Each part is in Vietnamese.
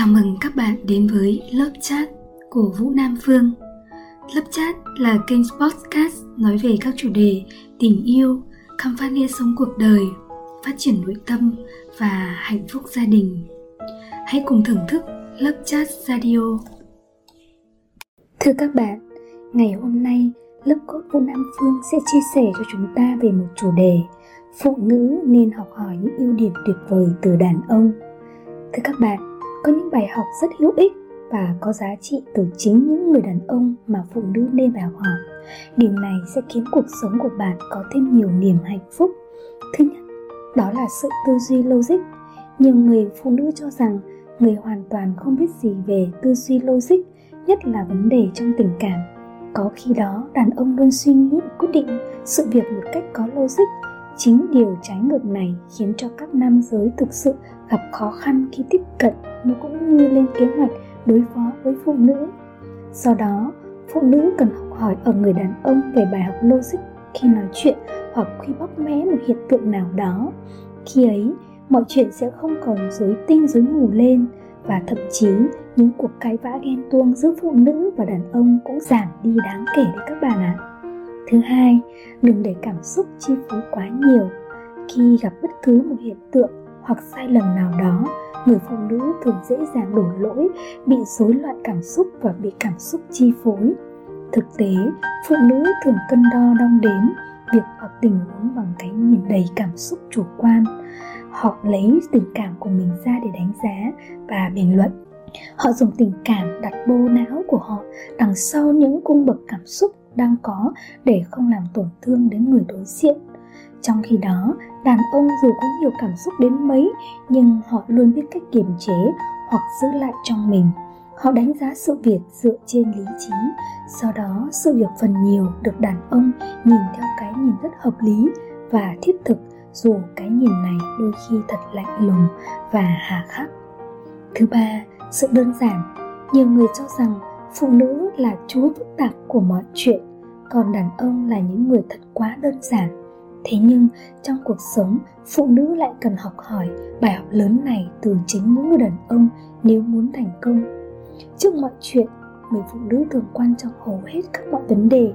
Chào mừng các bạn đến với lớp chat của Vũ Nam Phương. Lớp chat là kênh podcast nói về các chủ đề tình yêu, khám phá nghĩa sống cuộc đời, phát triển nội tâm và hạnh phúc gia đình. Hãy cùng thưởng thức lớp chat radio. Thưa các bạn, ngày hôm nay lớp cốt Vũ Nam Phương sẽ chia sẻ cho chúng ta về một chủ đề Phụ nữ nên học hỏi những ưu điểm tuyệt vời từ đàn ông. Thưa các bạn, có những bài học rất hữu ích và có giá trị từ chính những người đàn ông mà phụ nữ nên bảo học hỏi. Điều này sẽ khiến cuộc sống của bạn có thêm nhiều niềm hạnh phúc. Thứ nhất, đó là sự tư duy logic. Nhiều người phụ nữ cho rằng người hoàn toàn không biết gì về tư duy logic, nhất là vấn đề trong tình cảm. Có khi đó đàn ông luôn suy nghĩ quyết định sự việc một cách có logic chính điều trái ngược này khiến cho các nam giới thực sự gặp khó khăn khi tiếp cận nó cũng như lên kế hoạch đối phó với phụ nữ. Do đó, phụ nữ cần học hỏi ở người đàn ông về bài học logic khi nói chuyện hoặc khi bóc mẽ một hiện tượng nào đó. Khi ấy, mọi chuyện sẽ không còn rối tinh rối mù lên và thậm chí những cuộc cãi vã ghen tuông giữa phụ nữ và đàn ông cũng giảm đi đáng kể đấy các bạn ạ thứ hai, đừng để cảm xúc chi phối quá nhiều. Khi gặp bất cứ một hiện tượng hoặc sai lầm nào đó, người phụ nữ thường dễ dàng đổ lỗi, bị rối loạn cảm xúc và bị cảm xúc chi phối. Thực tế, phụ nữ thường cân đo đong đếm việc hoặc tình huống bằng cái nhìn đầy cảm xúc chủ quan. Họ lấy tình cảm của mình ra để đánh giá và bình luận. Họ dùng tình cảm đặt bô não của họ đằng sau những cung bậc cảm xúc đang có để không làm tổn thương đến người đối diện. Trong khi đó, đàn ông dù có nhiều cảm xúc đến mấy, nhưng họ luôn biết cách kiềm chế hoặc giữ lại trong mình. Họ đánh giá sự việc dựa trên lý trí sau đó sự việc phần nhiều được đàn ông nhìn theo cái nhìn rất hợp lý và thiết thực, dù cái nhìn này đôi khi thật lạnh lùng và hà khắc. Thứ ba, sự đơn giản. Nhiều người cho rằng phụ nữ là chúa phức tạp của mọi chuyện, còn đàn ông là những người thật quá đơn giản. Thế nhưng, trong cuộc sống, phụ nữ lại cần học hỏi bài học lớn này từ chính những người đàn ông nếu muốn thành công. Trước mọi chuyện, người phụ nữ thường quan trọng hầu hết các mọi vấn đề,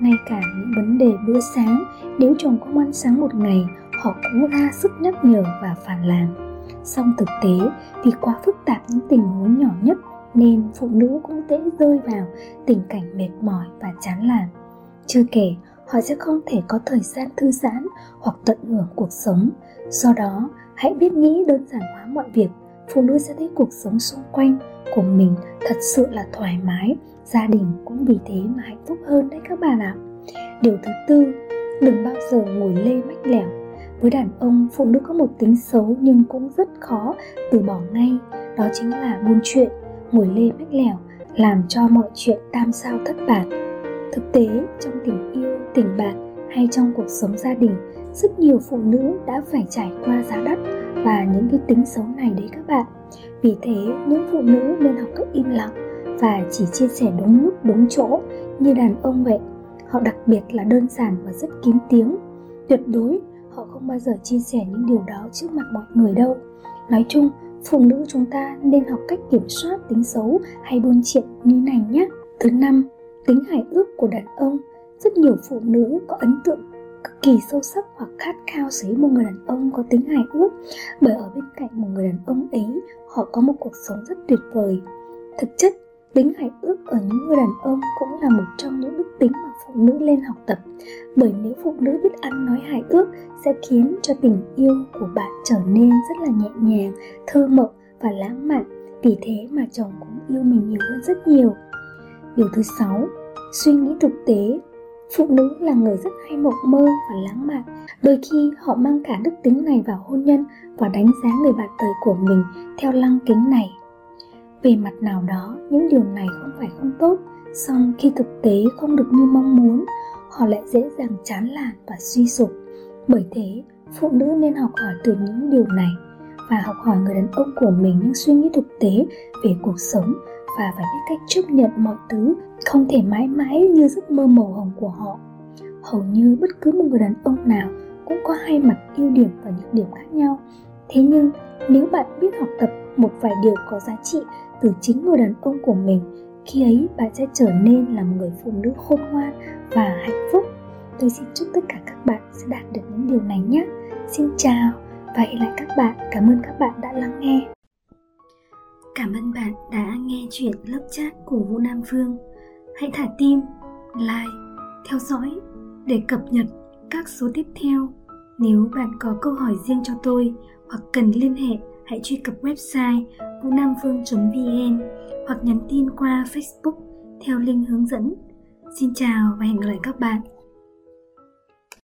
ngay cả những vấn đề bữa sáng. Nếu chồng không ăn sáng một ngày, họ cũng ra sức nhắc nhở và phản làm song thực tế vì quá phức tạp những tình huống nhỏ nhất nên phụ nữ cũng dễ rơi vào tình cảnh mệt mỏi và chán làm chưa kể, họ sẽ không thể có thời gian thư giãn hoặc tận hưởng cuộc sống. Do đó, hãy biết nghĩ đơn giản hóa mọi việc. Phụ nữ sẽ thấy cuộc sống xung quanh của mình thật sự là thoải mái, gia đình cũng vì thế mà hạnh phúc hơn đấy các bạn ạ. Điều thứ tư, đừng bao giờ ngồi lê mách lẻo. Với đàn ông, phụ nữ có một tính xấu nhưng cũng rất khó từ bỏ ngay. Đó chính là buôn chuyện mùi lê mách lẻo làm cho mọi chuyện tam sao thất bại. Thực tế, trong tình yêu, tình bạn hay trong cuộc sống gia đình, rất nhiều phụ nữ đã phải trải qua giá đắt và những cái tính xấu này đấy các bạn. Vì thế, những phụ nữ nên học cách im lặng và chỉ chia sẻ đúng lúc, đúng chỗ, như đàn ông vậy. Họ đặc biệt là đơn giản và rất kín tiếng. Tuyệt đối, họ không bao giờ chia sẻ những điều đó trước mặt mọi người đâu. Nói chung phụ nữ chúng ta nên học cách kiểm soát tính xấu hay buôn chuyện như này nhé. Thứ năm, tính hài ước của đàn ông. Rất nhiều phụ nữ có ấn tượng cực kỳ sâu sắc hoặc khát khao sở hữu một người đàn ông có tính hài ước, bởi ở bên cạnh một người đàn ông ấy, họ có một cuộc sống rất tuyệt vời. Thực chất tính hài ước ở những người đàn ông cũng là một trong những đức tính mà phụ nữ lên học tập. Bởi nếu phụ nữ biết ăn nói hài ước, sẽ khiến cho tình yêu của bạn trở nên rất là nhẹ nhàng, thơ mộng và lãng mạn. Vì thế mà chồng cũng yêu mình nhiều hơn rất nhiều. Điều thứ sáu, suy nghĩ thực tế. Phụ nữ là người rất hay mộng mơ và lãng mạn. Đôi khi họ mang cả đức tính này vào hôn nhân và đánh giá người bạn đời của mình theo lăng kính này về mặt nào đó, những điều này không phải không tốt, song khi thực tế không được như mong muốn, họ lại dễ dàng chán nản và suy sụp. Bởi thế, phụ nữ nên học hỏi từ những điều này và học hỏi người đàn ông của mình những suy nghĩ thực tế về cuộc sống và phải biết cách chấp nhận mọi thứ không thể mãi mãi như giấc mơ màu hồng của họ. Hầu như bất cứ một người đàn ông nào cũng có hai mặt ưu điểm và nhược điểm khác nhau. Thế nhưng, nếu bạn biết học tập một vài điều có giá trị từ chính người đàn ông của mình. Khi ấy, bạn sẽ trở nên là một người phụ nữ khôn ngoan và hạnh phúc. Tôi xin chúc tất cả các bạn sẽ đạt được những điều này nhé. Xin chào và hẹn lại các bạn. Cảm ơn các bạn đã lắng nghe. Cảm ơn bạn đã nghe chuyện lớp chat của vũ nam phương hãy thả tim, like, theo dõi để cập nhật các số tiếp theo. Nếu bạn có câu hỏi riêng cho tôi hoặc cần liên hệ, hãy truy cập website vũ nam phương vn hoặc nhắn tin qua facebook theo link hướng dẫn. Xin chào và hẹn gặp lại các bạn.